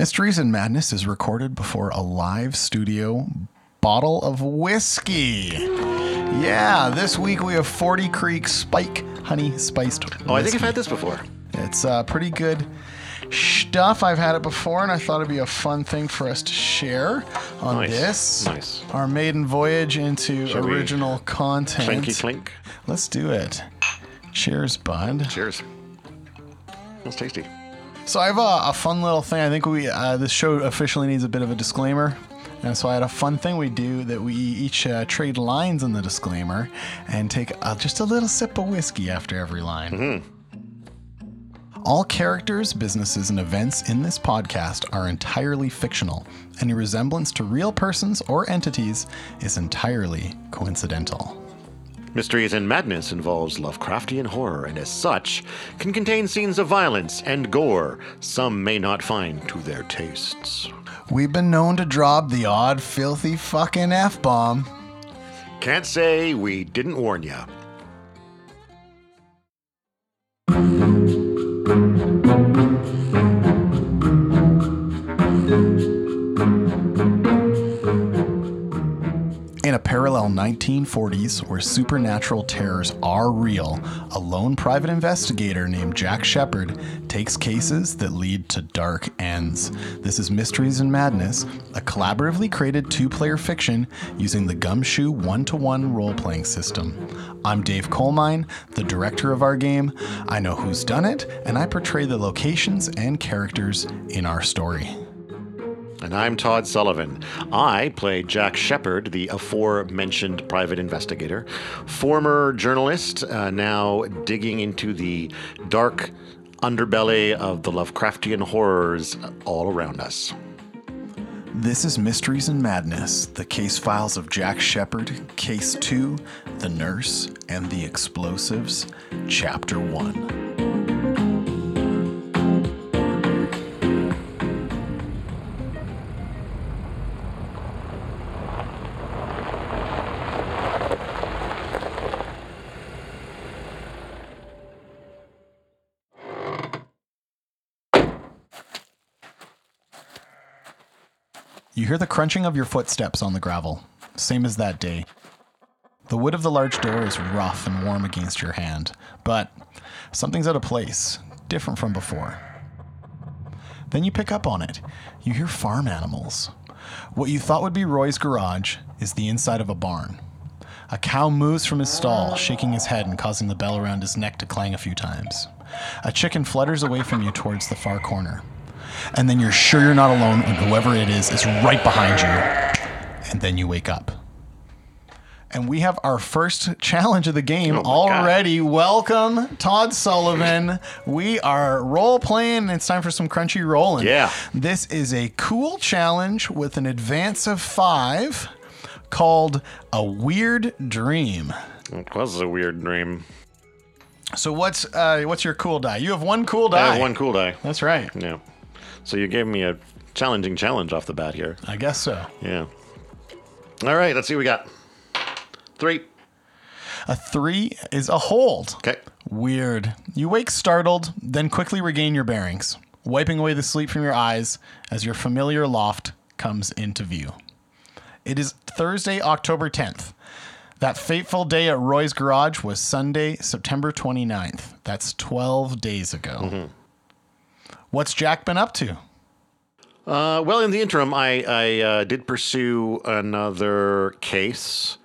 Mysteries and Madness is recorded before a live studio bottle of whiskey. Yeah, this week we have 40 Creek Spike Honey Spiced Oh, I think. I've had this before. It's uh, pretty good stuff. I've had it before, and I thought it'd be a fun thing for us to share on Nice, this. nice. Our maiden voyage into Shall original content. Clinky clink. Let's do it. Cheers, bud. Cheers. That's tasty. So I have a, a fun little thing. I think we uh, this show officially needs a bit of a disclaimer. And so I had a fun thing we do that we each uh, trade lines in the disclaimer and take uh, just a little sip of whiskey after every line. All characters, businesses, and events in this podcast are entirely fictional. Any resemblance to real persons or entities is entirely coincidental. Mysteries and Madness involves Lovecraftian horror and, as such, can contain scenes of violence and gore some may not find to their tastes. We've been known to drop the odd, filthy fucking F bomb. Can't say we didn't warn ya. Parallel 1940s where supernatural terrors are real, a lone private investigator named Jack Shepard takes cases that lead to dark ends. This is Mysteries and Madness, a collaboratively created two player fiction using the Gumshoe one to one role playing system. I'm Dave Colmine, the director of our game. I know who's done it, and I portray the locations and characters in our story. And I'm Todd Sullivan. I play Jack Shepard, the aforementioned private investigator, former journalist, uh, now digging into the dark underbelly of the Lovecraftian horrors all around us. This is Mysteries and Madness, the case files of Jack Shepard, Case 2, The Nurse, and the Explosives, Chapter 1. You hear the crunching of your footsteps on the gravel, same as that day. The wood of the large door is rough and warm against your hand, but something's out of place, different from before. Then you pick up on it. You hear farm animals. What you thought would be Roy's garage is the inside of a barn. A cow moves from his stall, shaking his head and causing the bell around his neck to clang a few times. A chicken flutters away from you towards the far corner. And then you're sure you're not alone, and whoever it is is right behind you. And then you wake up. And we have our first challenge of the game Oh my God. already. Welcome, Todd Sullivan. We are role playing, and it's time for some crunchy rolling. Yeah. This is a cool challenge with an advance of five called A Weird Dream. It was a weird dream. So what's uh, what's your cool die? You have one cool die. I have one cool die. That's right. Yeah. So you gave me a challenging challenge off the bat here. I guess so. Yeah. All right, let's see what we got. Three. A three is a hold. Okay. Weird. You wake startled, then quickly regain your bearings, wiping away the sleep from your eyes as your familiar loft comes into view. It is Thursday, October 10th. That fateful day at Roy's garage was Sunday, September 29th. That's 12 days ago. Mm-hmm. What's Jack been up to? Uh, well, in the interim, I, I uh, did pursue another case.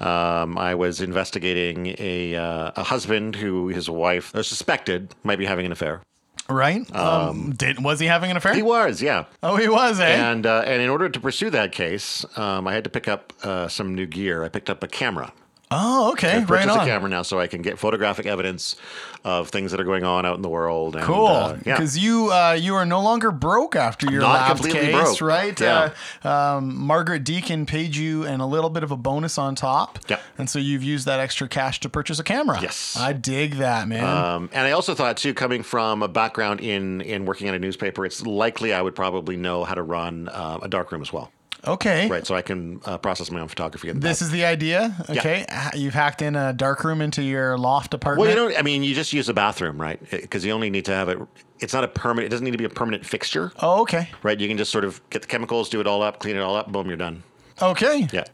Um, I was investigating a, uh, a husband who his wife uh, suspected might be having an affair. Right? Um, did was he having an affair? He was, yeah. oh, he was, eh? And uh, and in order to pursue that case, um, I had to pick up uh, some new gear. I picked up a camera. Oh, okay. I Right purchased a on. camera now so I can get photographic evidence of things that are going on out in the world. And, Cool, uh, yeah. because you uh, you are no longer broke after your Not last completely case, broke. right? Yeah. Uh, um, Margaret Deacon paid you and a little bit of a bonus on top, Yeah. and so you've used that extra cash to purchase a camera. Yes. I dig that, man. Um, and I also thought too, coming from a background in in working at a newspaper, it's likely I would probably know how to run uh, a dark room as well. Okay. right? So I can uh, process my own photography. This is the idea. Okay. Ha- You've hacked in a dark room into your loft apartment. Well, you know, I mean, you just use a bathroom, right? Because you only need to have it. It's not a permanent. It doesn't need to be a permanent fixture, oh, okay. right? You can just sort of get the chemicals, do it all up, clean it all up, boom, you're done. Okay. Yeah.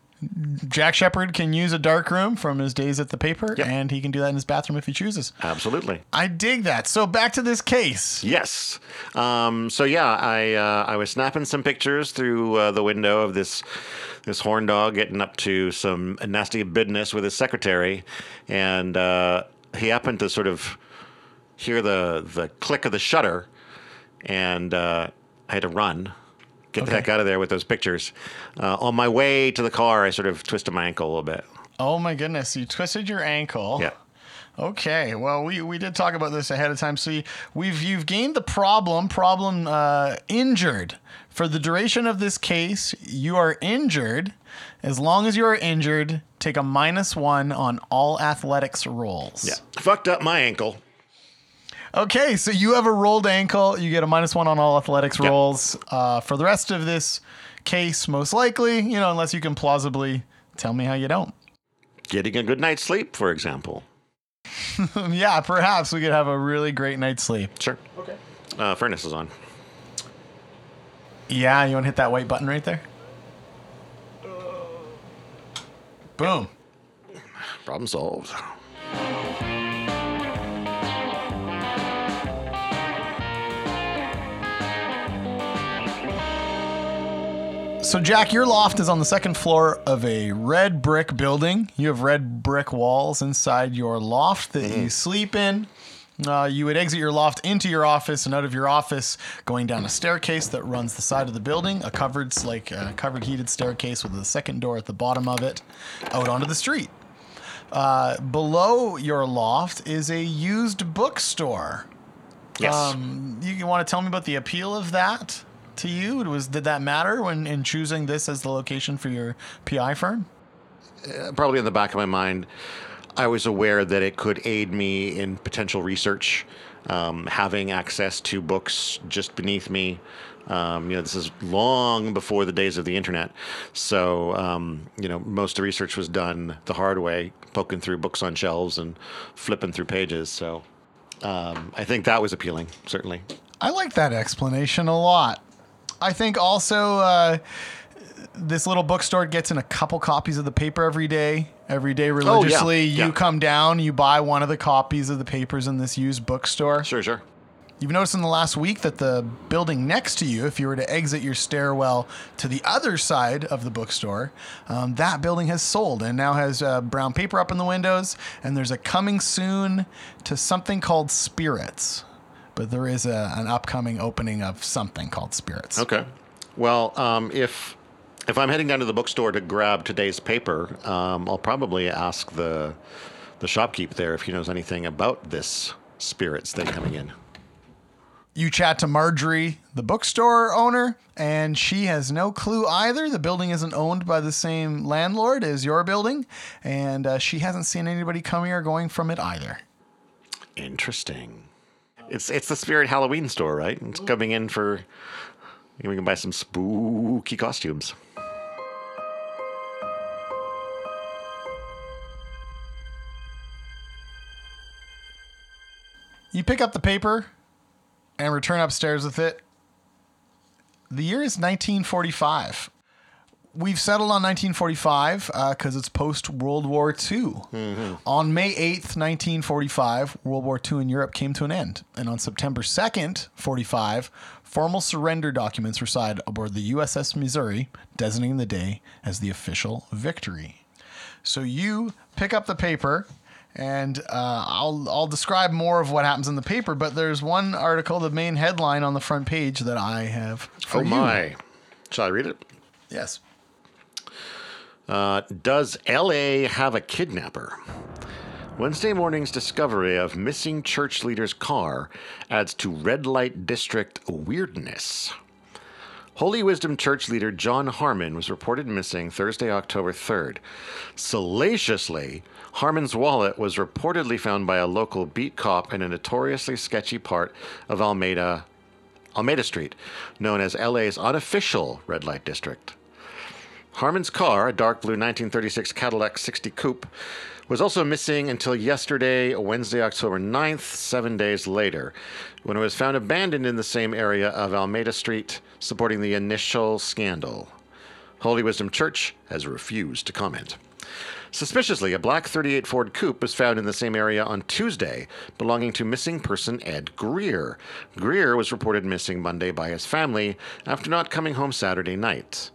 Jack Shepard can use a dark room from his days at the paper, Yep. and he can do that in his bathroom if he chooses. Absolutely. I dig that. So back to this case. Yes. Um, so yeah, I uh, I was snapping some pictures through uh, the window of this this horn dog getting up to some nasty business with his secretary, and uh, he happened to sort of hear the the click of the shutter, and uh, I had to run. Get the heck out of there with those pictures. Uh, on my way to the car, I sort of twisted my ankle a little bit. Oh my goodness, you twisted your ankle. Yeah. Okay, well, we, we did talk about this ahead of time. So you, we've you've gained the problem problem uh, injured for the duration of this case. You are injured. As long as you are injured, take a minus one on all athletics rolls. Yeah. Fucked up my ankle. Okay, so you have a rolled ankle. You get a minus one on all athletics Yeah. rolls. Uh, for the rest of this case, most likely, you know, unless you can plausibly tell me how you don't. Getting a good night's sleep, for example. yeah, perhaps we could have a really great night's sleep. Sure. Okay. Uh, furnace is on. Yeah, you want to hit that white button right there? Boom. Problem solved. So, Jack, your loft is on the second floor of a red brick building. You have red brick walls inside your loft that you sleep in. Uh, you would exit your loft into your office and out of your office, going down a staircase that runs the side of the building, a covered, like a covered heated staircase with a second door at the bottom of it, out onto the street. Uh, below your loft is a used bookstore. Yes. Um, you want to tell me about the appeal of that to you? Was did that matter when in choosing this as the location for your PI firm? Probably in the back of my mind, I was aware that it could aid me in potential research, um, having access to books just beneath me. Um, you know, this is long before the days of the internet. So, um, you know, most of the research was done the hard way, poking through books on shelves and flipping through pages. So, um, I think that was appealing, certainly. I like that explanation a lot. I think also uh, this little bookstore gets in a couple copies of the paper every day. Every day religiously, you yeah. come down, you buy one of the copies of the papers in this used bookstore. Sure, sure. You've noticed in the last week that the building next to you, if you were to exit your stairwell to the other side of the bookstore, um, that building has sold and now has uh, brown paper up in the windows. And there's a coming soon to something called Spirits. But there is a, an upcoming opening of something called Spirits. Okay. Well, um, if if I'm heading down to the bookstore to grab today's paper, um, I'll probably ask the the shopkeep there if he knows anything about this spirits thing coming in. You chat to Marjorie, the bookstore owner, and she has no clue either. The building isn't owned by the same landlord as your building, and uh, she hasn't seen anybody coming or going from it either. Interesting. It's it's the Spirit Halloween store, right? It's mm-hmm. coming in for. We can buy some spooky costumes. You pick up the paper and return upstairs with it. The year is 1945. We've settled on 1945 because it's post World War II. On May 8th, 1945, World War II in Europe came to an end. And on September 2nd, 45, formal surrender documents were signed aboard the USS Missouri, designating the day as the official victory. So you pick up the paper, and uh, I'll I'll describe more of what happens in the paper. But there's one article, the main headline on the front page that I have. For Oh you. my! Shall I read it? Yes. Uh, does LA have a kidnapper? Wednesday morning's discovery of missing church leader's car adds to red light district weirdness. Holy Wisdom Church leader John Harmon was reported missing Thursday, October 3rd. Salaciously, Harmon's wallet was reportedly found by a local beat cop in a notoriously sketchy part of Alameda, Alameda Street, known as LA's unofficial red light district. Harmon's car, a dark blue 1936 Cadillac 60 Coupe, was also missing until yesterday, Wednesday, October 9th, seven days later, when it was found abandoned in the same area of Alameda Street, supporting the initial scandal. Holy Wisdom Church has refused to comment. Suspiciously, a black 38 Ford Coupe was found in the same area on Tuesday, belonging to missing person Ed Greer. Greer was reported missing Monday by his family after not coming home Saturday night.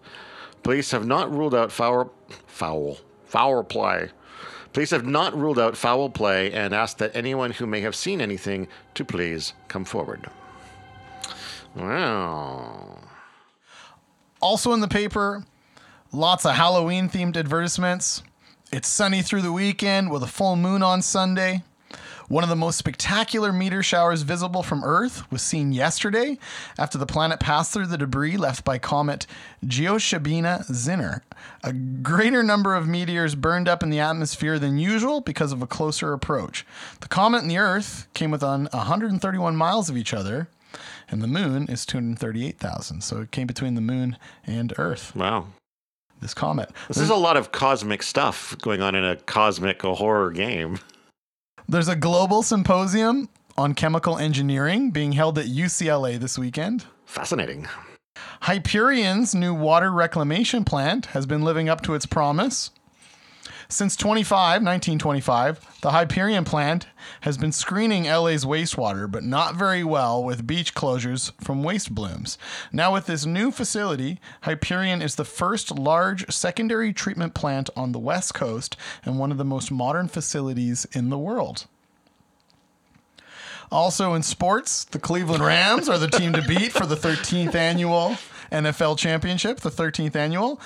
Police have not ruled out foul, foul, foul play. Police have not ruled out foul play and asked that anyone who may have seen anything to please come forward. Wow. Also in the paper, lots of Halloween themed advertisements. It's sunny through the weekend with a full moon on Sunday. One of the most spectacular meteor showers visible from Earth was seen yesterday after the planet passed through the debris left by comet Giacobini-Zinner. A greater number of meteors burned up in the atmosphere than usual because of a closer approach. The comet and the Earth came within 131 miles of each other, and the moon is 238,000. So it came between the moon and Earth, Wow. this comet. This is a lot of cosmic stuff going on in a cosmic horror game. There's a global symposium on chemical engineering being held at UCLA this weekend. Fascinating. Hyperion's new water reclamation plant has been living up to its promise. Since 25, 1925, the Hyperion plant has been screening LA's wastewater, but not very well with beach closures from waste blooms. Now, with this new facility, Hyperion is the first large secondary treatment plant on the West Coast and one of the most modern facilities in the world. Also in sports, the Cleveland Rams are the team to beat for the 13th annual NFL championship, the 13th annual,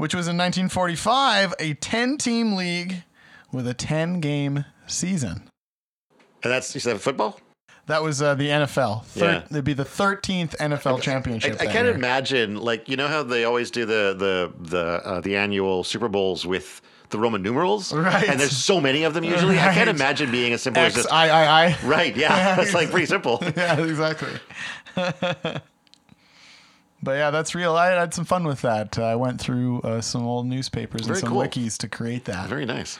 which was in 1945, a 10 team league with a 10 game season. And that's, you said football? That was uh, the NFL. Thir- Yeah. It'd be the 13th NFL I, championship. I that can't year. imagine, like, you know how they always do the the the uh, the annual Super Bowls with the Roman numerals, Right. And there's so many of them usually. I can't imagine being as simple as X just I I I. right. Yeah, it's like pretty simple. Yeah, exactly. but yeah, that's real. I had some fun with that. I went through uh, some old newspapers and some cool. wikis to create that. Very nice.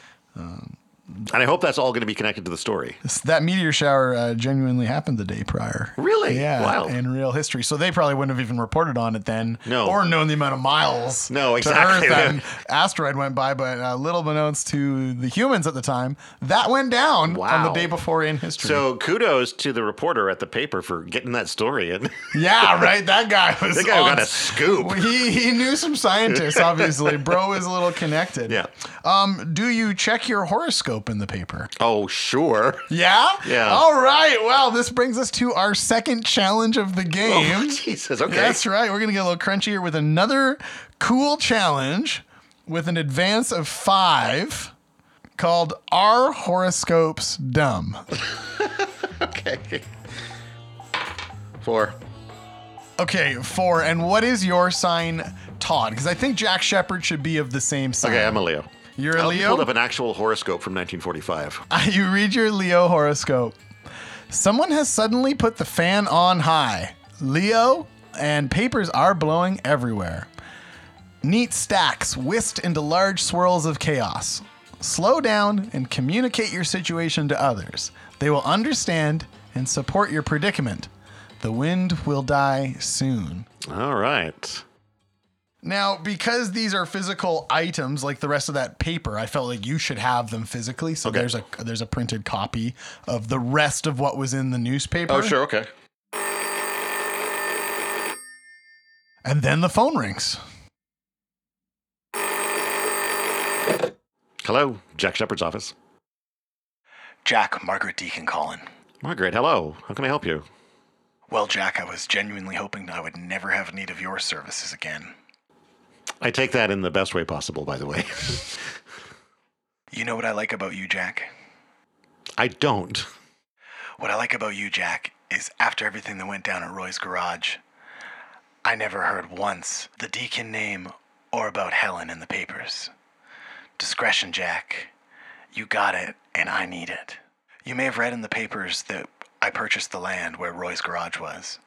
And I hope that's all going to be connected to the story. That meteor shower uh, genuinely happened the day prior. Really? Yeah, Wow. in real history. So they probably wouldn't have even reported on it then. No. Or known the amount of miles. No, To exactly. Earth that asteroid went by, but uh, little beknownst to the humans at the time, that went down wow. on the day before in history. So kudos to the reporter at the paper for getting that story in. yeah, right. That guy was. that guy on- got a scoop. He, he knew some scientists, obviously. Bro is a little connected. Yeah. Um, do you check your horoscope in the paper? Oh, sure. Yeah? Yeah. All right. Well, this brings us to our second challenge of the oh, game. Oh, Jesus. Okay. That's right. We're going to get a little crunchier with another cool challenge with an advance of five called Are Horoscopes Dumb? Okay. Four. Okay, four. And what is your sign, Todd? Because I think Jack Shepard should be of the same sign. Okay, I'm a Leo. You're a I Leo? pulled up an actual horoscope from 1945. Uh, you read your Leo horoscope. Someone has suddenly put the fan on high. Leo, and papers are blowing everywhere. Neat stacks whisked into large swirls of chaos. Slow down and communicate your situation to others. They will understand and support your predicament. The wind will die soon. All right. Now, because these are physical items like the rest of that paper, I felt like you should have them physically. So Okay. there's a there's a printed copy of the rest of what was in the newspaper. Oh, sure. Okay. And then the phone rings. Hello, Jack Shepard's office. Jack, Margaret Deacon calling. Margaret, hello. How can I help you? Well, Jack, I was genuinely hoping I would never have need of your services again. I take that in the best way possible, by the way. You know what I like about you, Jack? I don't. What I like about you, Jack, is after everything that went down at Roy's garage, I never heard once the Deacon name or about Helen in the papers. Discretion, Jack. You got it, and I need it. You may have read in the papers that I purchased the land where Roy's garage was.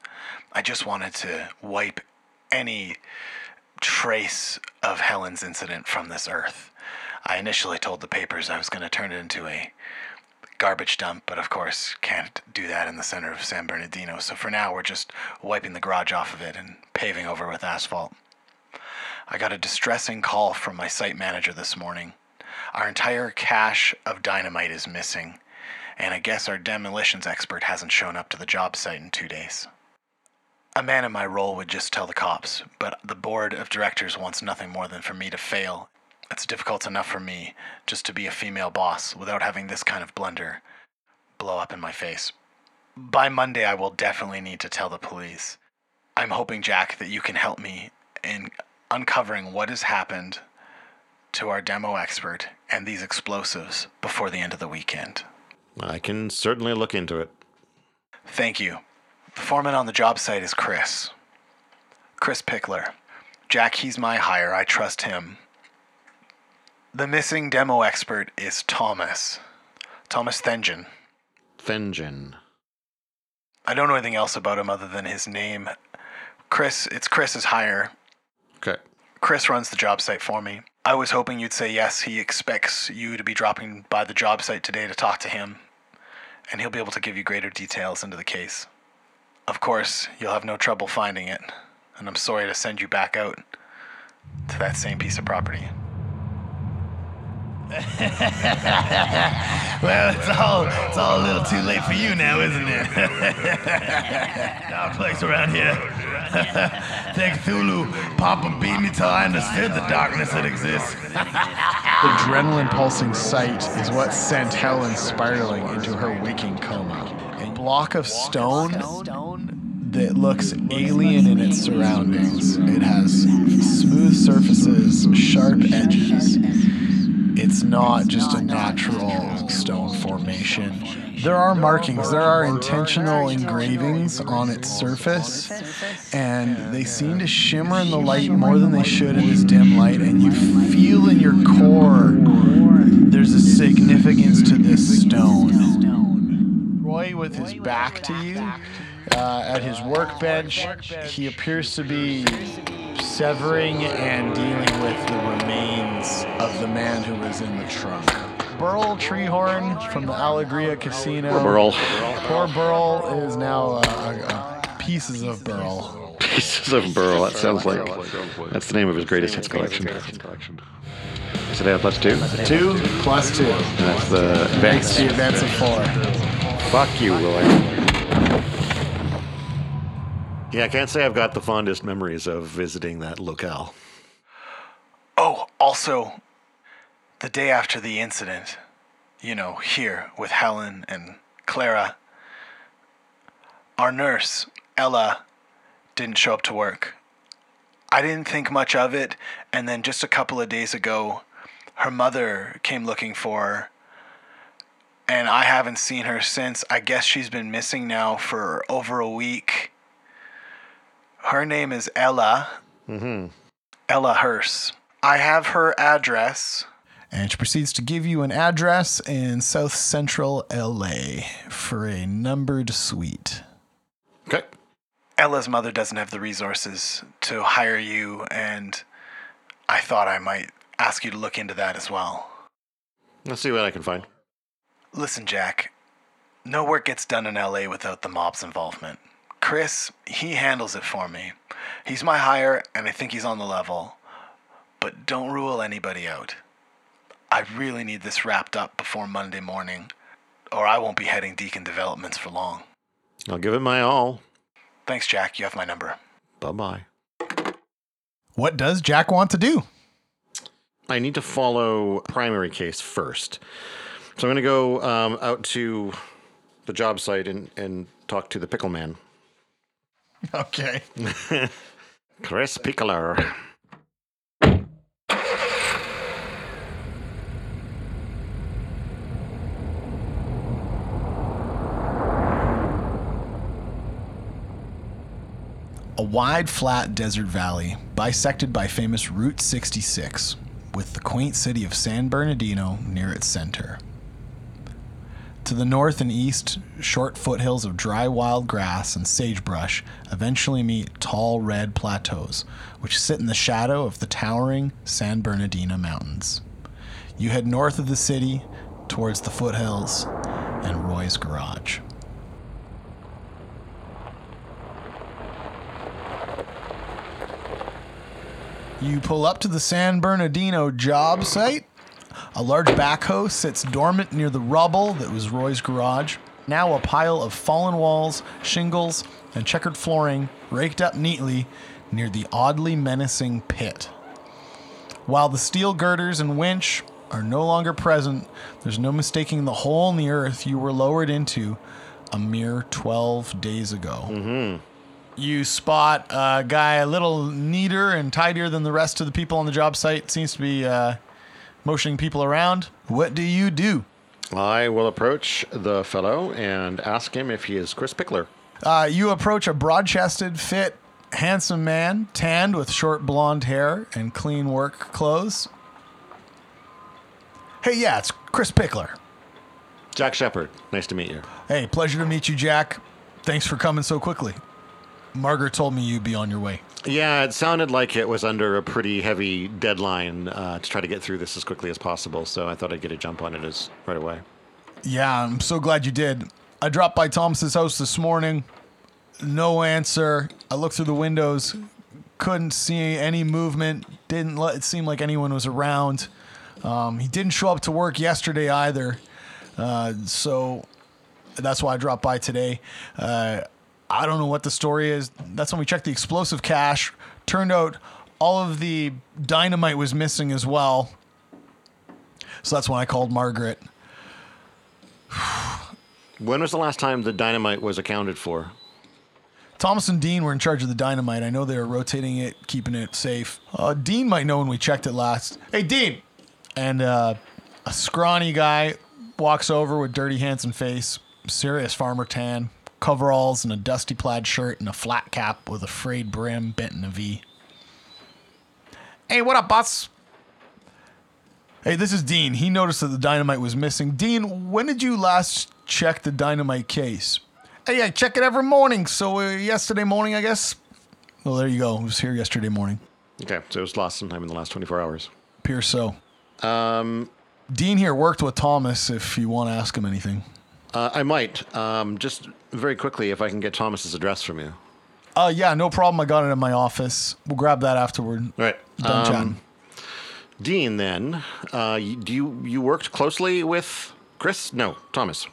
I just wanted to wipe any trace of Helen's incident from this earth. I initially told the papers I was going to turn it into a garbage dump, but of course can't do that in the center of San Bernardino. So for now, we're just wiping the garage off of it and paving over with asphalt. I got a distressing call from my site manager this morning. Our entire cache of dynamite is missing, and I guess our demolitions expert hasn't shown up to the job site in two days. A man in my role would just tell the cops, but the board of directors wants nothing more than for me to fail. It's difficult enough for me just to be a female boss without having this kind of blunder blow up in my face. By Monday, I will definitely need to tell the police. I'm hoping, Jack, that you can help me in uncovering what has happened to our demo expert and these explosives before the end of the weekend. I can certainly look into it. Thank you. The foreman on the job site is Chris. Chris Pickler. Jack, he's my hire. I trust him. The missing demo expert is Thomas. Thomas Thengen. Thengen. I don't know anything else about him other than his name. Chris, it's Chris's hire. Okay. Chris runs the job site for me. I was hoping you'd say yes. He expects you to be dropping by the job site today to talk to him, and he'll be able to give you greater details into the case. Of course, you'll have no trouble finding it, and I'm sorry to send you back out to that same piece of property. Well, it's all it's all a little too late for you now, isn't it? Dark place around here. Thank Cthulhu, Papa beat me till I understood the darkness that exists. The adrenaline pulsing sight is what sent Helen spiraling into her waking coma. A block of stone that looks alien in its surroundings. It has smooth surfaces, sharp edges. It's not just a natural stone formation. There are markings, there are intentional engravings on its surface, and they seem to shimmer in the light more than they should in this dim light, and you feel in your core there's a significance to this stone. Roy, with his back to you, uh, at his workbench, he appears to be severing and dealing with the remains of the man who was in the trunk. Burl Treehorn from the Allegria Casino. Poor Burl. Poor Burl is now uh, pieces of Burl. Pieces of Burl. That sounds like that's the name of his greatest hits collection. Is it plus two? And Two plus two that's the advance. the advance of four. Fuck you, Roy. Yeah, I can't say I've got the fondest memories of visiting that locale. Oh, also, the day after the incident, you know, here with Helen and Clara, our nurse, Ella, didn't show up to work. I didn't think much of it, and then just a couple of days ago, her mother came looking for her, and I haven't seen her since. I guess she's been missing now for over a week. Her name is Ella. Mm-hmm. Ella Hurst. I have her address. And she proceeds to give you an address in South Central LA for a numbered suite. Okay. Ella's mother doesn't have the resources to hire you, and I thought I might ask you to look into that as well. Let's see what I can find. Listen, Jack, no work gets done in LA without the mob's involvement. Chris, he handles it for me. He's my hire, and I think he's on the level. But don't rule anybody out. I really need this wrapped up before Monday morning, or I won't be heading Deacon Developments for long. I'll give it my all. Thanks, Jack. You have my number. Bye bye. What does Jack want to do? I need to follow primary case first. So I'm going to go um, out to the job site and, and talk to the pickle man. Okay. Chris Pickler. A wide, flat desert valley bisected by famous Route 66, with the quaint city of San Bernardino near its center. To the north and east, short foothills of dry wild grass and sagebrush eventually meet tall red plateaus, which sit in the shadow of the towering San Bernardino Mountains. You head north of the city towards the foothills and Roy's garage. You pull up to the San Bernardino job site. A large backhoe sits dormant near the rubble that was Roy's garage. Now a pile of fallen walls, shingles, and checkered flooring raked up neatly near the oddly menacing pit. While the steel girders and winch are no longer present, there's no mistaking the hole in the earth you were lowered into a mere 12 days ago. You spot a guy a little neater and tidier than the rest of the people on the job site, seems to be uh, motioning people around. What do you do? I will approach the fellow and ask him if he is Chris Pickler. Uh, you approach a broad chested, fit, handsome man, tanned with short blonde hair and clean work clothes. Hey, yeah, it's Chris Pickler. Jack Shepard, nice to meet you. Hey, pleasure to meet you, Jack. Thanks for coming so quickly. Margaret told me you'd be on your way. Yeah, it sounded like it was under a pretty heavy deadline uh, to try to get through this as quickly as possible, so I thought I'd get a jump on it as right away. Yeah, I'm so glad you did. I dropped by Thomas's house this morning. No answer. I looked through the windows, couldn't see any movement. Didn't let it seem like anyone was around. Um, he didn't show up to work yesterday either, uh, so that's why I dropped by today. Uh, I don't know what the story is. That's when we checked the explosive cache. Turned out all of the dynamite was missing as well. So that's when I called Margaret. When was the last time the dynamite was accounted for? Thomas and Dean were in charge of the dynamite. I know they were rotating it, keeping it safe. Uh, Dean might know when we checked it last. Hey, Dean! And uh, a scrawny guy walks over with dirty hands and face, serious farmer tan, coveralls and a dusty plaid shirt and a flat cap with a frayed brim bent in a V. Hey, what up, boss? Hey, this is Dean. He noticed that the dynamite was missing. Dean, when did you last check the dynamite case? Hey, I check it every morning. So uh, yesterday morning, I guess. Well, there you go. It was here yesterday morning. Okay, so it was lost sometime in the last 24 hours. Appears so. Um, Dean here worked with Thomas. If you want to ask him anything. Uh, I might. Um, just very quickly, if I can get Thomas's address from you. Uh, yeah, no problem. I got it in my office. We'll grab that afterward. All right. Done Um. Dean, then, uh, do you you worked closely with Chris? No, Thomas.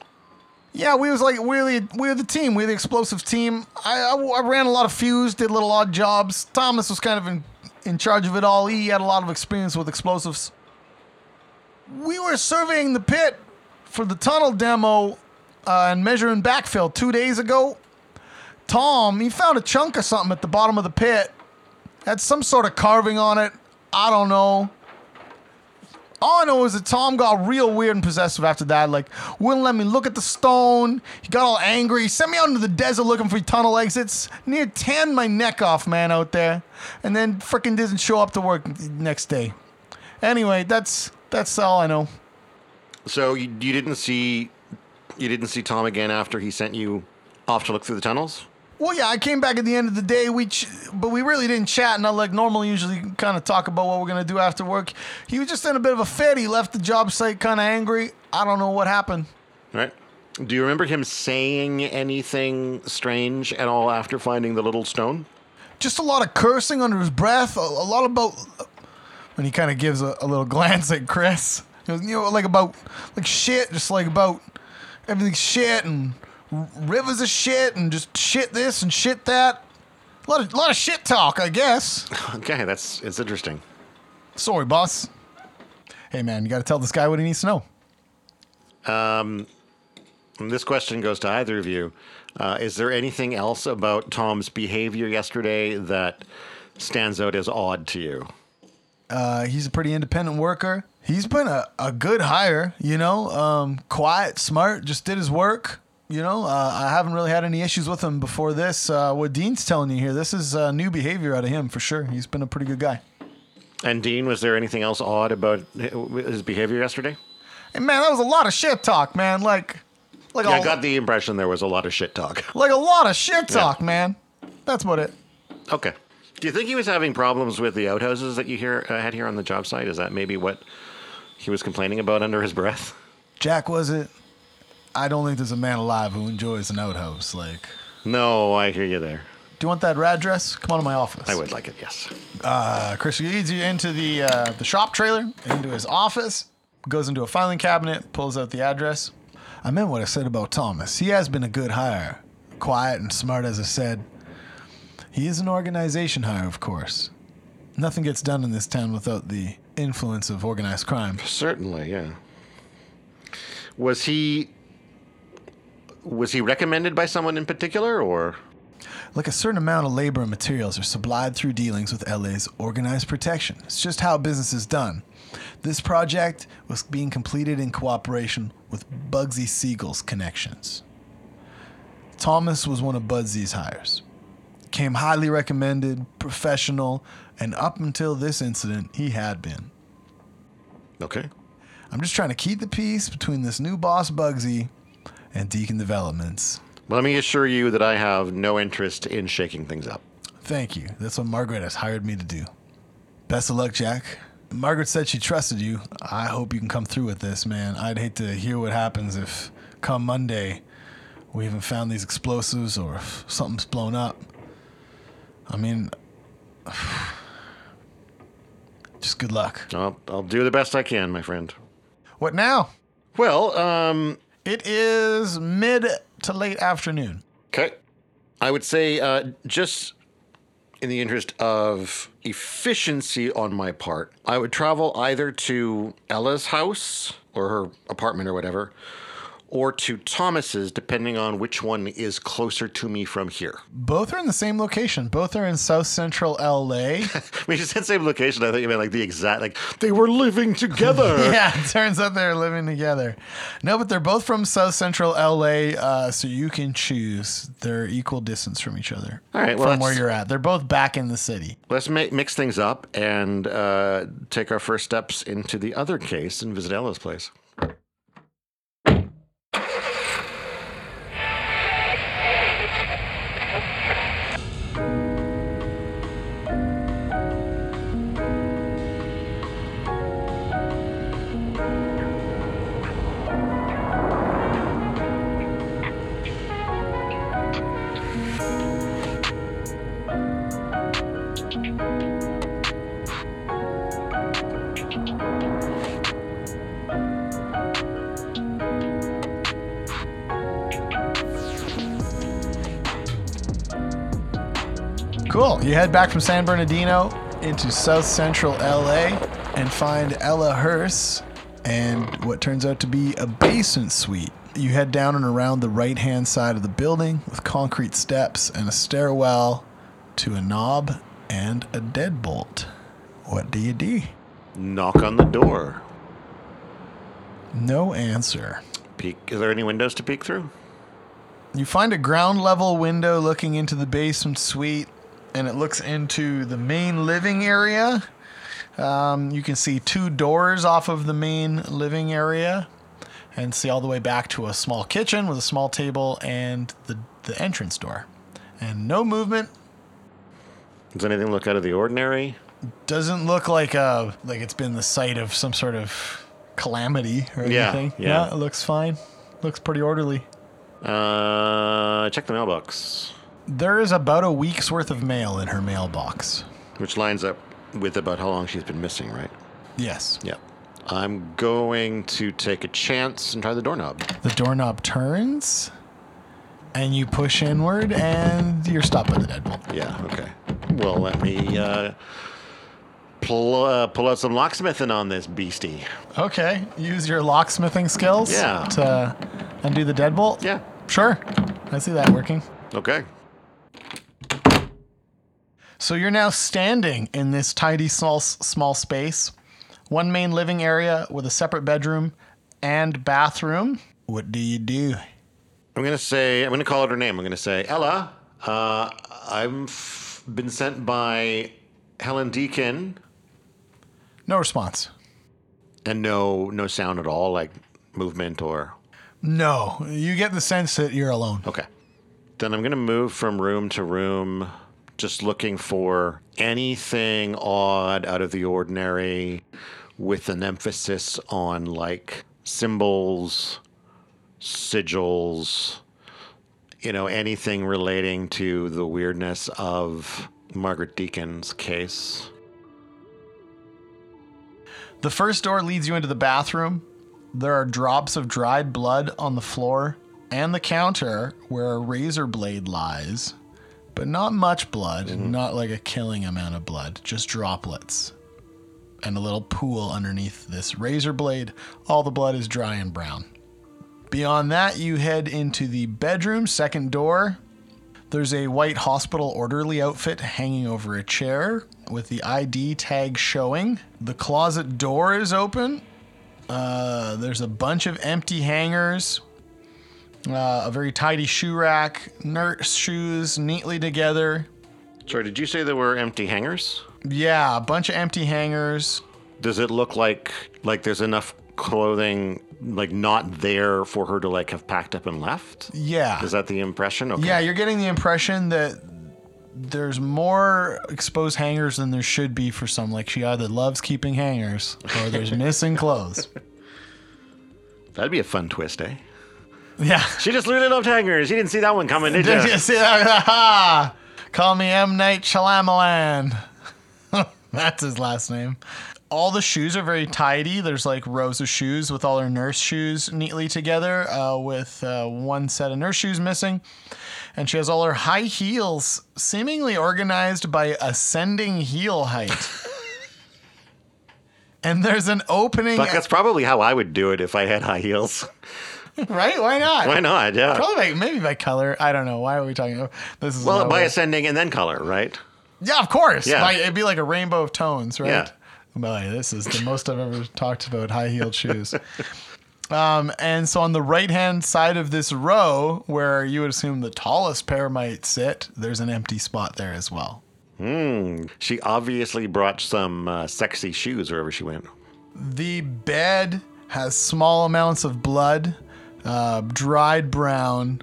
Yeah, we was like we're the we're the team. We're the explosive team. I, I, I ran a lot of fuse, did little odd jobs. Thomas was kind of in in charge of it all. He had a lot of experience with explosives. We were surveying the pit for the tunnel demo uh, and measuring backfill two days ago. Tom, he found a chunk of something at the bottom of the pit. Had some sort of carving on it. I don't know. All I know is that Tom got real weird and possessive after that. Like, wouldn't let me look at the stone. He got all angry. He sent me out into the desert looking for tunnel exits. Near tanned my neck off, man, out there. And then frickin' didn't show up to work next day. Anyway, that's that's all I know. So you, you didn't see you didn't see Tom again after he sent you off to look through the tunnels? Well, yeah, I came back at the end of the day. We, ch- but we really didn't chat. And I like normally usually kind of talk about what we're gonna do after work. He was just in a bit of a fit. He left the job site kind of angry. I don't know what happened. Right. Do you remember him saying anything strange at all after finding the little stone? just a lot of cursing under his breath. A, a lot about when he kind of gives a, a little glance at Chris. You know, like about like shit, just like about everything's shit and rivers of shit and just shit this and shit that. A lot of lot of shit talk, I guess. Okay, that's it's interesting. Sorry, boss. Hey, man, you got to tell this guy what he needs to know. And this question goes to either of you. Uh, is there anything else about Tom's behavior yesterday that stands out as odd to you? Uh, he's a pretty independent worker. He's been a, a good hire, you know, um, quiet, smart, just did his work. You know, uh, I haven't really had any issues with him before this. Uh, what Dean's telling you here, this is uh, new behavior out of him for sure. He's been a pretty good guy. And Dean, was there anything else odd about his behavior yesterday? Hey, man, that was a lot of shit talk, man. Like, Like Yeah, I got the impression there was a lot of shit talk. Like a lot of shit talk, man. That's about it. Okay. Do you think he was having problems with the outhouses that you hear uh, had here on the job site? Is that maybe what he was complaining about under his breath? Jack, was it? I don't think there's a man alive who enjoys an outhouse. Like, No, I hear you there. do you want that rad dress? Come on to my office. I would like it, yes. Uh, Chris leads you into the uh, the shop trailer, into his office, goes into a filing cabinet, pulls out the address. I meant what I said about Thomas. He has been a good hire, quiet and smart, as I said. He is an organization hire, of course. Nothing gets done in this town without the influence of organized crime. Certainly, yeah. Was he was he recommended by someone in particular or Like a certain amount of labor and materials are supplied through dealings with LA's organized protection. It's just how business is done. This project was being completed in cooperation with Bugsy Siegel's connections. Thomas was one of Bugsy's hires. Came highly recommended, professional, and up until this incident, he had been. Okay. I'm just trying to keep the peace between this new boss Bugsy and Deacon Developments. Let me assure you that I have no interest in shaking things up. Thank you. That's what Margaret has hired me to do. Best of luck, Jack. Margaret said she trusted you. I hope you can come through with this, man. I'd hate to hear what happens if, come Monday, we haven't found these explosives or if something's blown up. I mean, just good luck. I'll, I'll do the best I can, my friend. What now? Well, um, It is mid to late afternoon. okay. I would say, uh, just in the interest of efficiency on my part, I would travel either to Ella's house or her apartment or whatever, or to Thomas's, depending on which one is closer to me from here. Both are in the same location. Both are in South Central LA. When you said same location, I thought you meant like the exact, like they were living together. yeah, it turns out they're living together. No, but they're both from South Central LA, uh, so you can choose. They're equal distance from each other. All right, well, from where you're at. They're both back in the city. Let's ma- mix things up and uh, take our first steps into the other case and visit Ella's place. You head back from San Bernardino into South Central LA and find Ella Hearst and what turns out to be a basement suite. You head down and around the right hand side of the building with concrete steps and a stairwell to a knob and a deadbolt. What do you do? Knock on the door. No answer. Peek. Is there any windows to peek through? You find a ground level window looking into the basement suite, and it looks into the main living area. Um, you can see two doors off of the main living area, and see all the way back to a small kitchen with a small table and the, the entrance door. And no movement. Does anything look out of the ordinary? Doesn't look like a like it's been the site of some sort of calamity or Yeah, anything. yeah. it looks fine. Looks pretty orderly. Uh, check the mailbox, There is about a week's worth of mail in her mailbox. which lines up with about how long she's been missing, right? Yes. Yeah. I'm going to take a chance and try the doorknob. The doorknob turns, and you push inward, and you're stopped by the deadbolt. Yeah, okay. Well, let me uh, pull, uh, pull out some locksmithing on this beastie. Okay, use your locksmithing skills Yeah. to undo the deadbolt. Yeah. Sure, I see that working. Okay. So you're now standing in this tidy small small space, one main living area with a separate bedroom and bathroom. What do you do? I'm gonna say I'm gonna call out her name. I'm gonna say Ella. Uh, I've f- been sent by Helen Deacon, No response. and no no sound at all, like movement or No, you get the sense that you're alone. Okay. Then I'm going to move from room to room, just looking for anything odd out of the ordinary with an emphasis on like symbols, sigils, you know, anything relating to the weirdness of Margaret Deacon's case. The first door leads you into the bathroom. There are drops of dried blood on the floor and the counter where a razor blade lies, but not much blood, not like a killing amount of blood, just droplets. And a little pool underneath this razor blade. All the blood is dry and brown. Beyond that, you head into the bedroom, second door. There's a white hospital orderly outfit hanging over a chair with the ID tag showing. The closet door is open. Uh, there's a bunch of empty hangers, uh, a very tidy shoe rack, nurse shoes neatly together. Sorry, did you say there were empty hangers? Yeah, a bunch of empty hangers. Does it look like like there's enough clothing like not there for her to like have packed up and left? Yeah. Is that the impression? Okay. Yeah, you're getting the impression that there's more exposed hangers than there should be for some. Like she either loves keeping hangers or there's missing clothes. That'd be a fun twist, eh? Yeah. She just really loved hangers. You didn't see that one coming, did you? Did you? see that? Ha! Call me M. Night Shyamalan. That's his last name. All the shoes are very tidy. There's like rows of shoes with all her nurse shoes neatly together, uh, with uh, one set of nurse shoes missing. And she has all her high heels seemingly organized by ascending heel height. and there's an opening. Fuck, that's probably how I would do it if I had high heels. right? Why not? Why not? Yeah. Probably by, maybe by color. I don't know. Why are we talking about this? Is well, by what- ascending and then color, right? Yeah, of course. Yeah. Like, it'd be like a rainbow of tones, right? Yeah. Boy, this is the most I've ever talked about high heeled shoes. Um, and so on the right hand side of this row, where you would assume the tallest pair might sit, there's an empty spot there as well. Hmm. She obviously brought some uh, sexy shoes wherever she went. The bed has small amounts of blood, uh, dried brown,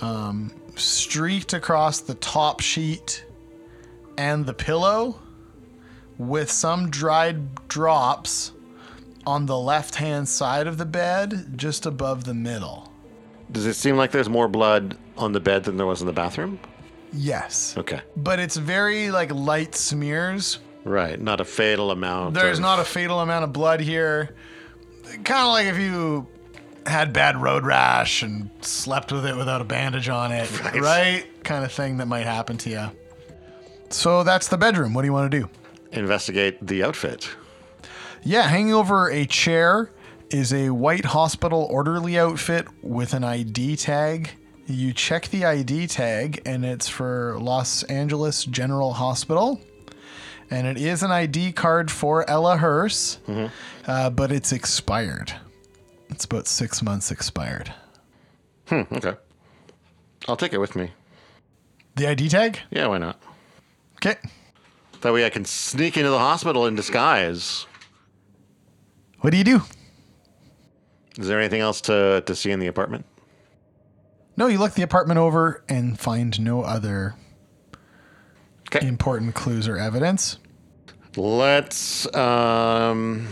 um, streaked across the top sheet and the pillow, with some dried drops on the left hand side of the bed, just above the middle. Does it seem like there's more blood on the bed than there was in the bathroom? Yes. Okay. But it's very like light smears. Right. Not a fatal amount. There's of- not a fatal amount of blood here. Kind of like if you had bad road rash and slept with it without a bandage on it, Right. right? Kind of thing that might happen to you. So that's the bedroom. What do you want to do? investigate the outfit. Yeah, hanging over a chair is a white hospital orderly outfit with an ID tag. You check the ID tag, and it's for Los Angeles General Hospital. And it is an ID card for Ella Hearst, uh, but it's expired. It's about six months expired. Hmm. Okay. I'll take it with me. The ID tag? Yeah. Why not? Okay. That way I can sneak into the hospital in disguise. What do you do? Is there anything else to, to see in the apartment? No, you look the apartment over and find no other Okay. important clues or evidence. Let's um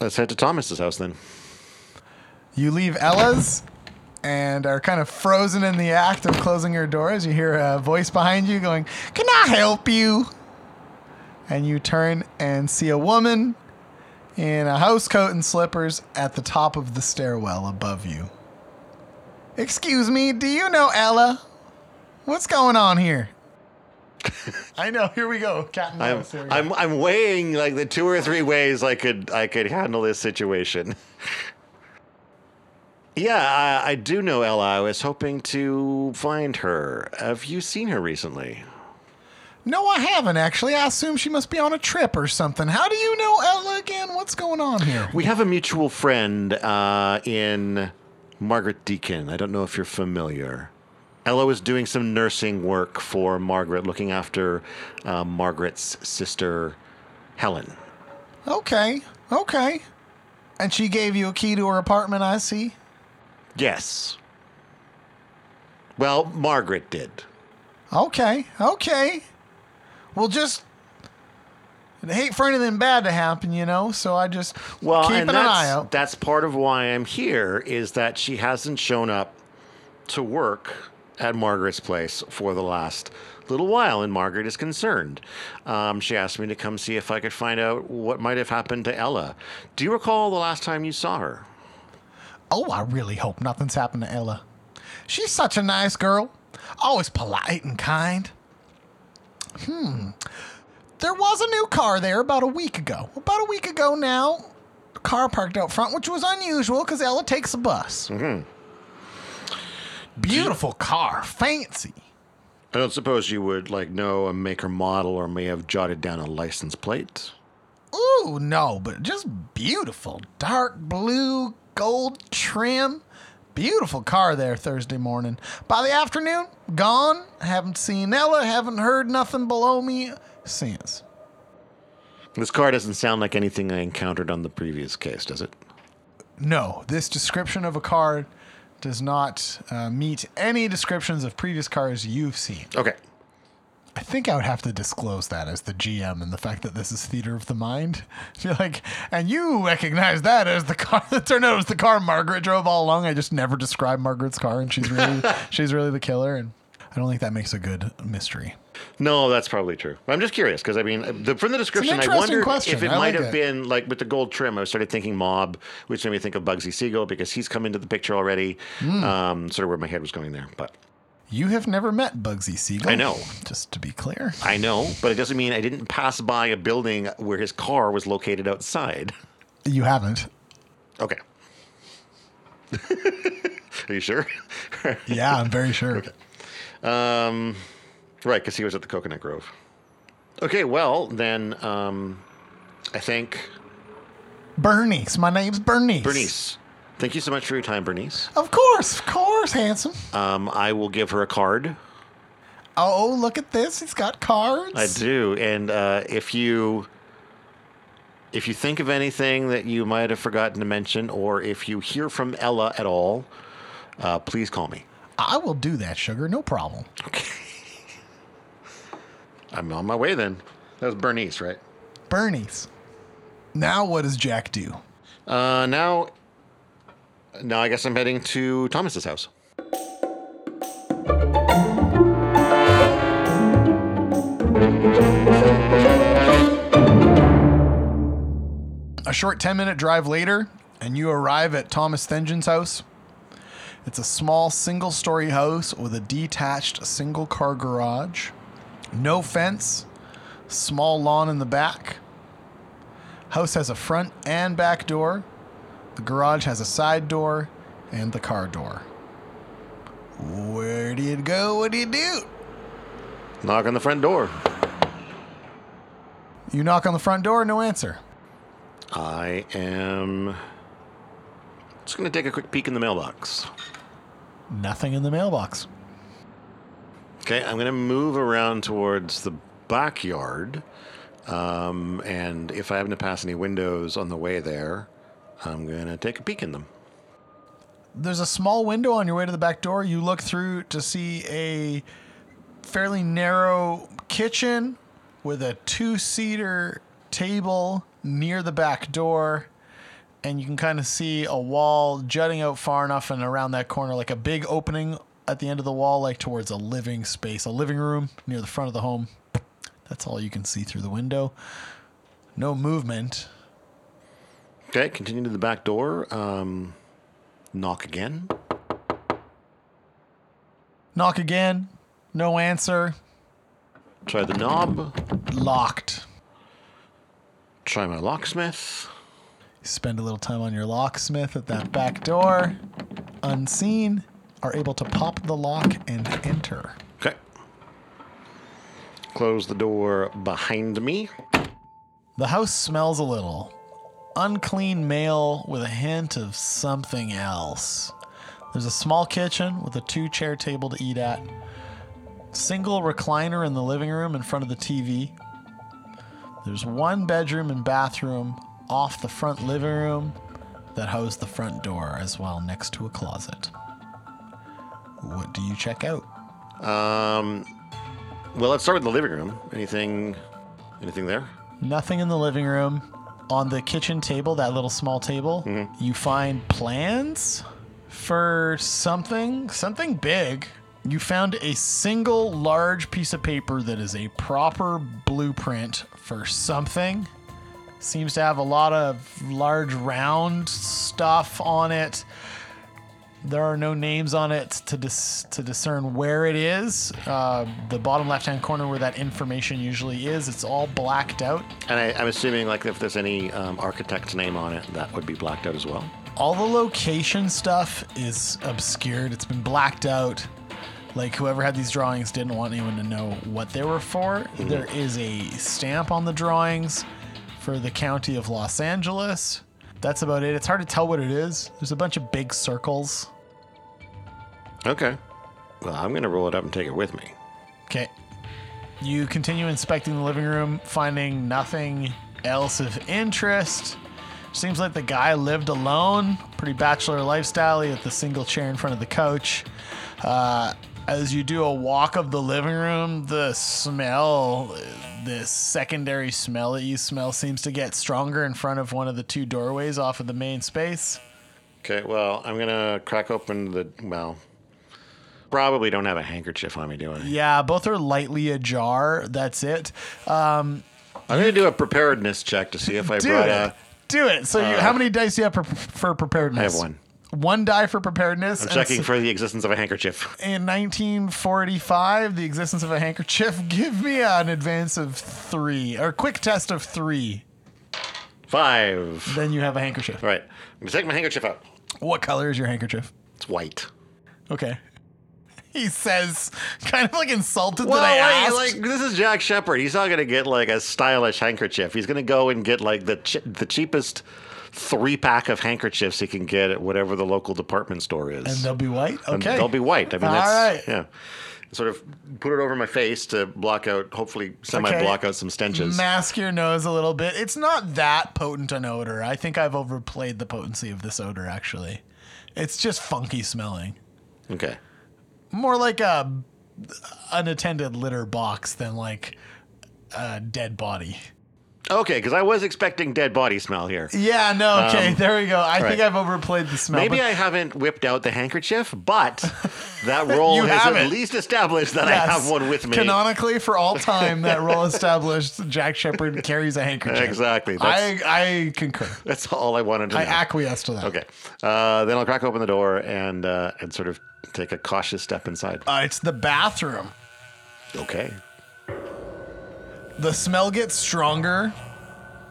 let's head to Thomas's house then. You leave Ella's and are kind of frozen in the act of closing your door as you hear a voice behind you going, Can I help you? And you turn and see a woman in a house coat and slippers at the top of the stairwell above you. Excuse me, do you know Ella? What's going on here? I know, here we go. Cat and I'm mouse. Here we go. I'm I'm weighing like the two or three ways I could I could handle this situation. Yeah, I, I do know Ella. I was hoping to find her. Have you seen her recently? No, I haven't actually. I assume she must be on a trip or something. How do you know Ella again? What's going on here? We have a mutual friend uh, in Margaret Deacon. I don't know if you're familiar. Ella was doing some nursing work for Margaret, looking after uh, Margaret's sister, Helen. Okay, okay. And she gave you a key to her apartment, I see. Yes. Well, Margaret did. Okay, okay. Well, just I'd hate for anything bad to happen, you know. So I just Well, keeping and an that's, eye out. that's part of why I'm here is that she hasn't shown up to work at Margaret's place for the last little while, and Margaret is concerned. Um, she asked me to come see if I could find out what might have happened to Ella. Do you recall the last time you saw her? Oh, I really hope nothing's happened to Ella. She's such a nice girl, always polite and kind. Hmm. There was a new car there about a week ago. About a week ago now. A car parked out front, which was unusual because Ella takes a bus. Mm-hmm. Beautiful car, fancy. I don't suppose you would like know a maker model or may have jotted down a license plate. Ooh, no, but just beautiful. Dark blue, gold trim. Beautiful car there Thursday morning. By the afternoon, gone. Haven't seen Ella, haven't heard nothing below me since. This car doesn't sound like anything I encountered on the previous case, does it? No, this description of a car does not uh, meet any descriptions of previous cars you've seen. Okay. I think I would have to disclose that as the GM and the fact that this is theater of the mind. Feel like, and you recognize that as the car that turned out it was the car Margaret drove all along. I just never described Margaret's car, and she's really she's really the killer. And I don't think that makes a good mystery. No, that's probably true. I'm just curious because I mean, the, from the description, I wonder question. if it I might like have it. been like with the gold trim. I started thinking mob, which made me think of Bugsy Siegel because he's come into the picture already. Hmm. Um, sort of where my head was going there, but You have never met Bugsy Siegel. I know. Just to be clear. I know, but it doesn't mean I didn't pass by a building where his car was located outside. You haven't. Okay. Are you sure? Yeah, I'm very sure. Um, right, because he was at the Coconut Grove. Okay, well then, um, I think Bernice. My name's Bernice. Bernice. Thank you so much for your time, Bernice. Of course, of course, handsome. Um, I will give her a card. Oh, look at this. He's got cards. I do, and uh, if you if you think of anything that you might have forgotten to mention, or if you hear from Ella at all, uh, please call me. I will do that, sugar. No problem. Okay. I'm on my way then. That was Bernice, right? Bernice. Now, what does Jack do? Uh, now, now I guess I'm heading to Thomas's house. A short 10 minute drive later, and you arrive at Thomas Thengen's house. It's a small single story house with a detached single car garage, no fence, small lawn in the back. House has a front and back door. The garage has a side door and the car door. Where do you go? What do you do? Knock on the front door. You knock on the front door, no answer. I am just going to take a quick peek in the mailbox. Nothing in the mailbox. Okay, I'm going to move around towards the backyard. Um, and if I happen to pass any windows on the way there, I'm going to take a peek in them. there's a small window on your way to the back door. You look through to see a fairly narrow kitchen with a two seater table near the back door. And you can kind of see a wall jutting out far enough and around that corner, like a big opening at the end of the wall, like towards a living space, a living room near the front of the home. That's all you can see through the window. No movement. Okay, continue to the back door. Um, knock again. Knock again. No answer. Try the knob. Locked. Try my locksmith. spend a little time on your locksmith at that back door, unseen, are able to pop the lock and enter. Okay. Close the door behind me. The house smells a little. Unclean mail with a hint of something else. There's a small kitchen with a two chair table to eat at. Single recliner in the living room in front of the TV. There's one bedroom and bathroom off the front living room that house the front door as well, next to a closet. What do you check out? Um, well, let's start with the living room. Anything, anything there? Nothing in the living room. On the kitchen table, that little small table, mm-hmm. you find plans for something, something big. You found a single large piece of paper that is a proper blueprint for something. Seems to have a lot of large round stuff on it. There are no names on it to dis- to discern where it is. Uh, the bottom left hand corner where that information usually is, it's all blacked out. And I, I'm assuming like if there's any um, architect's name on it, that would be blacked out as well. All the location stuff is obscured. It's been blacked out. Like whoever had these drawings didn't want anyone to know what they were for. There is a stamp on the drawings for the county of Los Angeles. That's about it. It's hard to tell what it is. There's a bunch of big circles. Okay. Well, I'm gonna roll it up and take it with me. Okay. You continue inspecting the living room, finding nothing else of interest. Seems like the guy lived alone, pretty bachelor lifestyle. He had the single chair in front of the couch. Uh, as you do a walk of the living room, the smell, this secondary smell that you smell, seems to get stronger in front of one of the two doorways off of the main space. Okay. Well, I'm gonna crack open the well. Probably don't have a handkerchief on me, do I? Yeah, both are lightly ajar. That's it. Um, I'm gonna do a preparedness check to see if I do brought it. a. do it. So, you, how many dice do you have for, for preparedness? I have one. One die for preparedness. I'm checking for the existence of a handkerchief. in 1945, the existence of a handkerchief. Give me an advance of three, or quick test of three. Five. Then you have a handkerchief. All right. I'm gonna take my handkerchief out. What color is your handkerchief? It's white. Okay. He says, kind of like insulted Well, that I asked. like this is Jack Shepard. He's not gonna get like a stylish handkerchief. He's gonna go and get like the chi- the cheapest three pack of handkerchiefs he can get at whatever the local department store is. and they'll be white. And Okay. they'll be white. I mean, All that's right. yeah. Sort of put it over my face to block out, hopefully semi Okay. block out some stenches. Mask your nose a little bit. It's not that potent an odor. I think I've overplayed the potency of this odor. Actually, it's just funky smelling. okay. More like a unattended litter box than like a dead body. Okay, because I was expecting dead body smell here. Yeah, no, okay, Um, there we go. I think. I've overplayed the smell. Maybe I haven't whipped out the handkerchief, but that roll You has have at least established that Yes. I have one with me. Canonically, for all time, that role established Jack Shepard carries a handkerchief. Exactly. I, That's, I concur. that's all I wanted to do. I know. acquiesce to that. Okay. Uh, then I'll crack open the door and uh, and sort of take a cautious step inside. Uh, it's the bathroom. Okay. The smell gets stronger.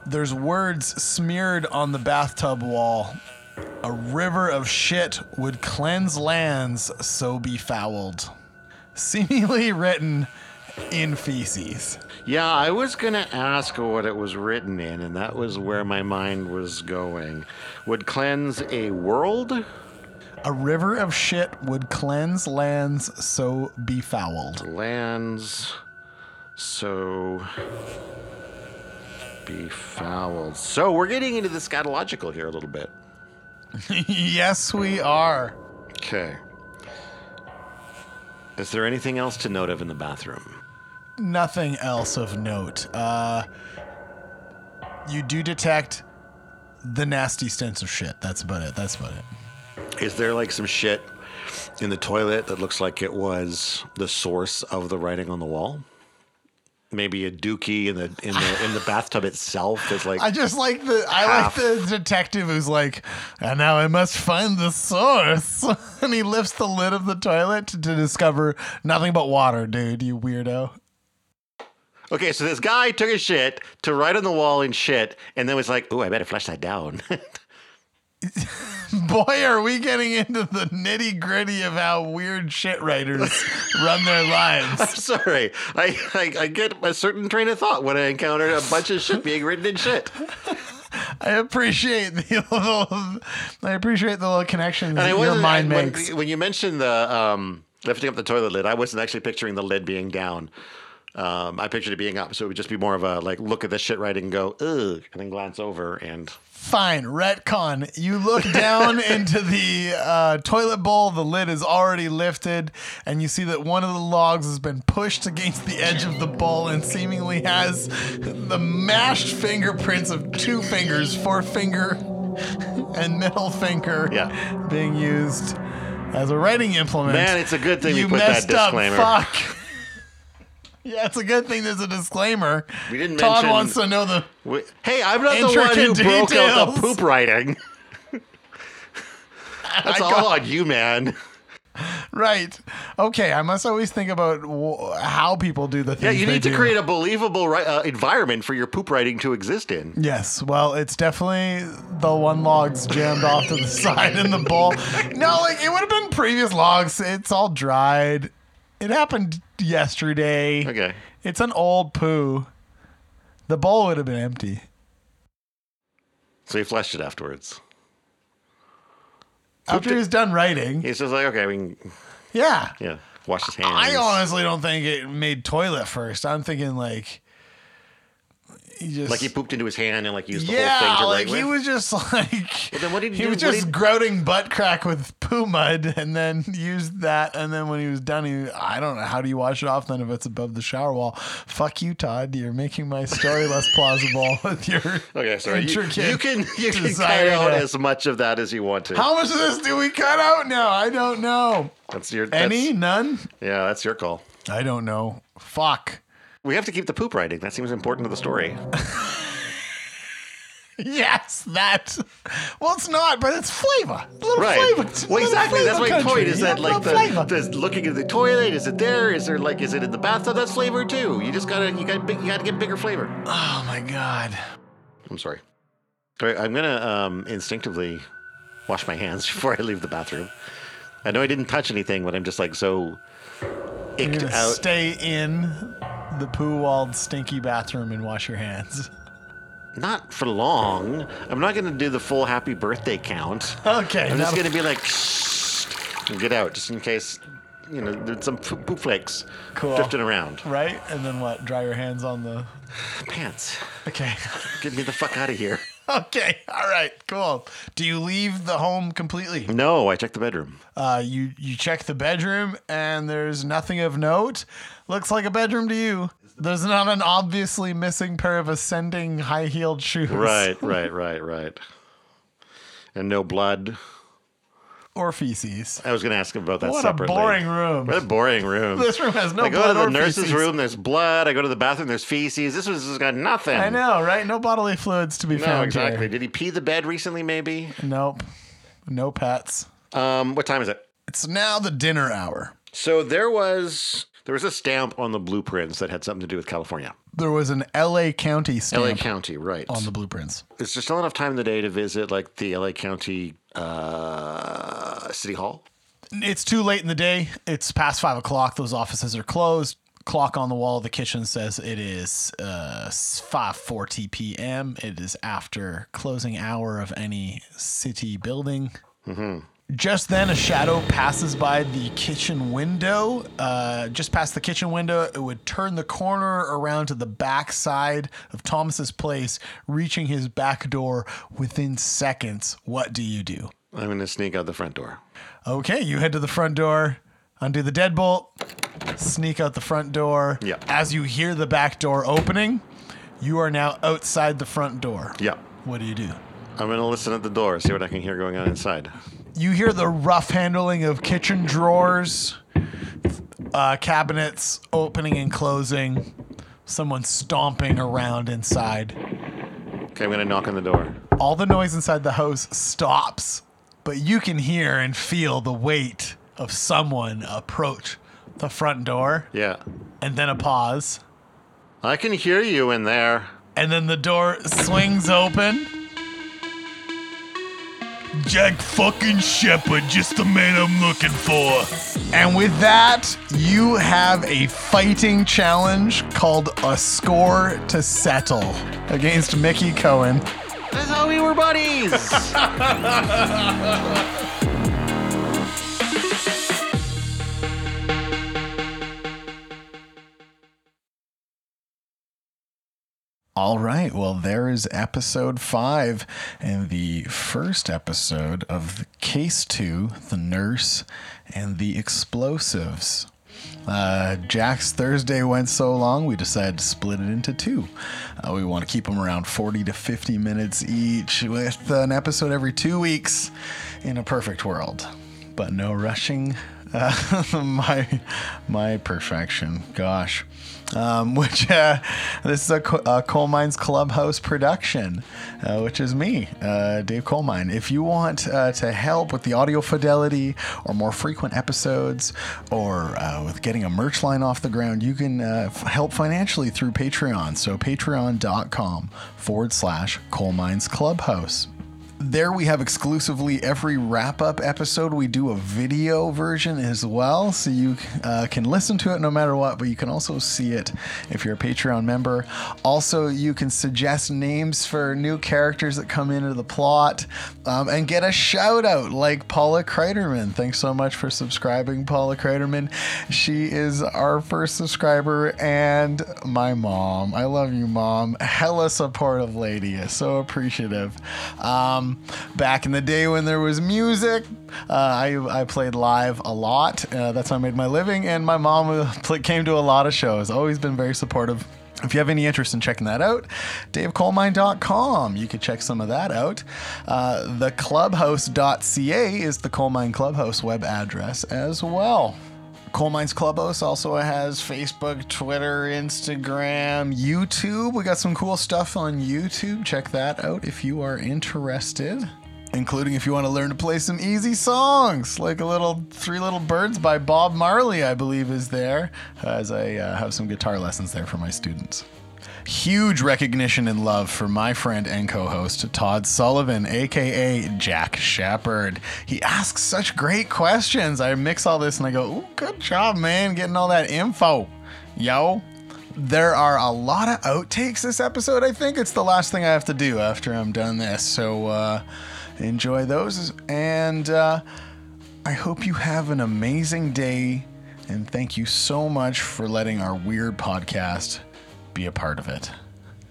There's words smeared on the bathtub wall. A river of shit would cleanse lands so befouled. Seemingly written in feces. Yeah, I was gonna ask what it was written in, and that was where my mind was going. Would cleanse a world? A river of shit would cleanse lands so befouled. Lands so befouled. So we're getting into the scatological here a little bit. yes, we are. Okay. Is there anything else to note of in the bathroom? Nothing else of note. Uh, you do detect the nasty stench of shit. That's about it. That's about it. Is there like some shit in the toilet that looks like it was the source of the writing on the wall? Maybe a dookie in the in the in the bathtub itself is like I just like the I like the detective who's like, and now I must find the source. and he lifts the lid of the toilet to, to discover nothing but water, dude. You weirdo. Okay, so this guy took a shit to write on the wall in shit, and then was like, oh I better flush that down." Boy, are we getting into the nitty gritty of how weird shit writers run their lives. I'm Sorry, I, I I get a certain train of thought when I encounter a bunch of shit being written in shit. I appreciate the little, I appreciate the little connections And that your mind when, makes. when you mentioned the um, lifting up the toilet lid. I wasn't actually picturing the lid being down. Um, I pictured it being up, so it would just be more of a like look at this shit writing and go ugh, and then glance over and Fine, retcon. You look down into the uh, toilet bowl, the lid is already lifted, and you see that one of the logs has been pushed against the edge of the bowl and seemingly has the mashed fingerprints of two fingers, forefinger and middle finger, Yeah. being used as a writing implement. Man, it's a good thing we you put that messed up. disclaimer. Fuck. Yeah, it's a good thing there's a disclaimer. We didn't Todd mention- wants to know the Wait, hey, I'm not the one who Intricate broke out the poop writing. That's I all got- on you, man. Right. Okay. I must always think about w- how people do the things. Yeah, you need to do. create a believable ri- uh, environment for your poop writing to exist in. Yes. Well, it's definitely the one log's jammed off to the side in the bowl. No, like it would have been previous logs. It's all dried. It happened yesterday. Okay. It's an old poo. The bowl would have been empty. So he flushed it afterwards. After he was done writing. He's just like, okay, we can, Yeah. yeah, wash his hands. I honestly don't think it made toilet first. I'm thinking like he just like he pooped into his hand and like used the yeah, whole thing to like write he with. was just like then what did he he was What just did- grouting butt crack with poo mud, and then used that, and then when he was done, he I don't know how do you wash it off then if it's above the shower wall. Fuck you, Todd. You're making my story less plausible with your Okay, sorry. You, you can you can cut out to- as much of that as you want to. How much of this do we cut out now? I don't know. That's your that's, Any? None? Yeah, that's your call. I don't know. Fuck. We have to keep the poop writing. That seems important to the story. Yes, that. Well, it's not, but it's flavor. A little Right. flavor. It's Well, exactly. That's my country. point. Is that like the, the looking at the toilet? Is it there? Is there like is it in the bathtub? That's flavor too. You just gotta you got you gotta get bigger flavor. Oh my god. I'm sorry. All right, I'm gonna um, instinctively wash my hands before I leave the bathroom. I know I didn't touch anything, but I'm just like so icked out. stay in the poo-walled, stinky bathroom and wash your hands. Not for long. I'm not gonna do the full happy birthday count. Okay. I'm just gonna be like Shh, and get out just in case you know there's some poop poop flakes Cool. drifting around. Right, and then what? Dry your hands on the. Pants. Okay. Get me the fuck out of here. okay. All right. Cool. Do you leave the home completely? No, I checked the bedroom. Uh, you you check the bedroom and there's nothing of note. Looks like a bedroom to you. There's not an obviously missing pair of ascending high-heeled shoes. Right, right, right, right. And no blood. Or feces. I was going to ask him about that What a boring room. What a boring room. This room has no I go to the nurse's feces. room, there's blood. I go to the bathroom, there's feces. This one's just got nothing. I know, right? No bodily fluids to be No, found exactly. here. Did he pee the bed recently, maybe? Nope. No pets. Um, what time is it? It's now the dinner hour. So there was there was a stamp on the blueprints that had something to do with California. There was an LA County stamp LA County, right. on the blueprints. Is there still enough time in the day to visit like the LA County uh, City Hall? It's too late in the day. It's past five o'clock. Those offices are closed. Clock on the wall of the kitchen says it is uh, 5:40 p.m. It is after closing hour of any city building. Just then, a shadow passes by the kitchen window. Uh, just past the kitchen window, it would turn the corner around to the back side of Thomas's place, reaching his back door within seconds. What do you do? I'm going to sneak out the front door. Okay, you head to the front door, undo the deadbolt, sneak out the front door. Yeah. As you hear the back door opening, you are now outside the front door. Yeah. What do you do? I'm going to listen at the door, see what I can hear going on inside. You hear the rough handling of kitchen drawers, uh, cabinets opening and closing, someone stomping around inside. Okay, I'm going to knock on the door. All the noise inside the house stops, but you can hear and feel the weight of someone approach the front door, Yeah. and then a pause, I can hear you in there. and then the door swings open. Jack fucking Shepard, just the man I'm looking for. And with that, you have a fighting challenge called a score to settle against Mickey Cohen. That's how we were buddies. All right. Well, there is episode five and the first episode of Case Two The Nurse and the Explosives. Uh, Jack's Thursday went so long, we decided to split it into two. Uh, we want to keep them around 40 to 50 minutes each, with an episode every two weeks in a perfect world. But no rushing. Uh, my my perfection. Gosh um, which uh, this is a, a, Coal Mines Clubhouse production, uh, which is me, uh, Dave Coalmine. If you want uh, to help with the audio fidelity or more frequent episodes or uh, with getting a merch line off the ground, you can f- help financially through Patreon. So patreon.com forward slash Coal Mines Clubhouse there we have exclusively every wrap up episode. We do a video version as well, so you uh, can listen to it no matter what, but you can also see it if you're a Patreon member. Also, you can suggest names for new characters that come into the plot um, and get a shout out like Paula Kreiderman. Thanks so much for subscribing, Paula Kreiderman. She is our first subscriber and my mom. I love you, mom. Hella supportive lady. So appreciative. Um, back in the day when there was music, uh, I, I played live a lot. Uh, that's how I made my living. And my mom uh, came to a lot of shows. Always been very supportive. If you have any interest in checking that out, davecoalmine.com. You could check some of that out. Uh, theclubhouse.ca is the Coal Mine Clubhouse web address as well. Coal Mines Clubhouse also has Facebook, Twitter, Instagram, YouTube. We got some cool stuff on YouTube. Check that out if you are interested. Including if you want to learn to play some easy songs, like a little Three Little Birds by Bob Marley, I believe, is there, as I uh, have some guitar lessons there for my students. Huge recognition and love for my friend and co host, Todd Sullivan, aka Jack Shepard. He asks such great questions. I mix all this and I go, good job, man, getting all that info. Yo. There are a lot of outtakes this episode. I think it's the last thing I have to do after I'm done this. So uh, enjoy those. And uh, I hope you have an amazing day. And thank you so much for letting our weird podcast be a part of it.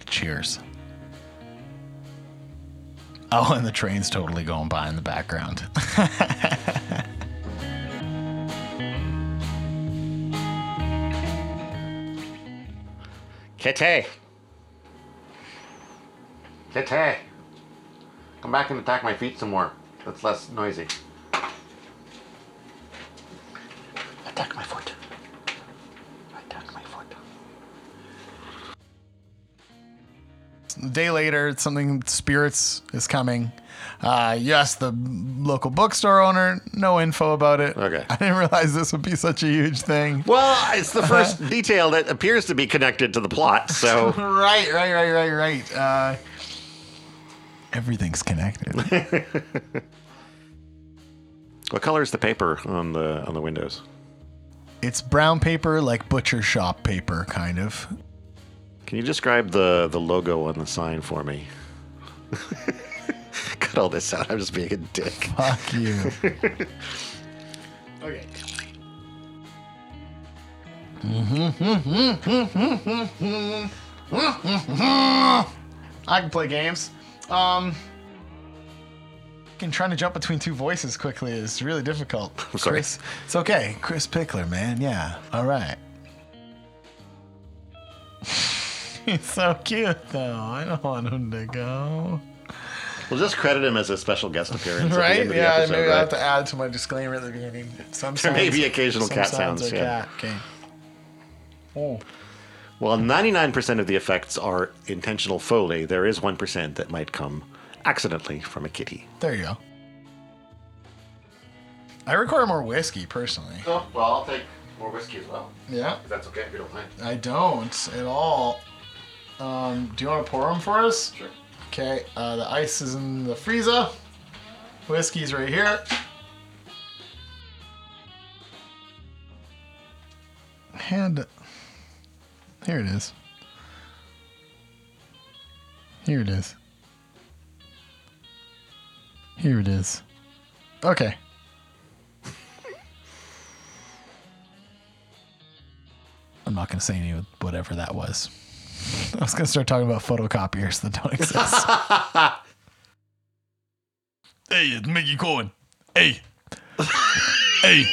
Cheers. Oh, and the train's totally going by in the background. Kete. Kete. Come back and attack my feet some more. That's less noisy. Attack my foot. Day later, something spirits is coming. Uh, yes, the local bookstore owner, no info about it. Okay. I didn't realize this would be such a huge thing. Well, it's the first detail that appears to be connected to the plot, so. right, right, right, right, right. Uh, everything's connected. what color is the paper on the on the windows? it's brown paper, like butcher shop paper, kind of. Can you describe the the logo on the sign for me? Cut all this out. I'm just being a dick. Fuck you. Okay. I can play games. Um, fucking trying to jump between two voices quickly is really difficult. I'm sorry. Chris, it's okay. Chris Pickler, man. Yeah. All right. He's so cute, though. I don't want him to go. We'll just credit him as a special guest appearance. At the Right? end of the Yeah. episode, maybe right? I'll have to add to my disclaimer at the beginning. Some There may be occasional some cat sounds, are yeah. cat. Okay. Oh. Well, 99% of the effects are intentional foley. There is 1% that might come accidentally from a kitty. There you go. I require more whiskey personally. Oh, well, I'll take more whiskey as well. Yeah. If that's okay, if you don't mind. I don't at all. Um, do you want to pour them for us? Sure. Okay. Uh, the ice is in the freezer. Whiskey's right here. Hand. Here it is. Here it is. Here it is. Okay. I'm not going to say any of whatever that was. I was gonna start talking about photocopiers that don't exist. Hey, it's Mickey Cohen. Hey. hey.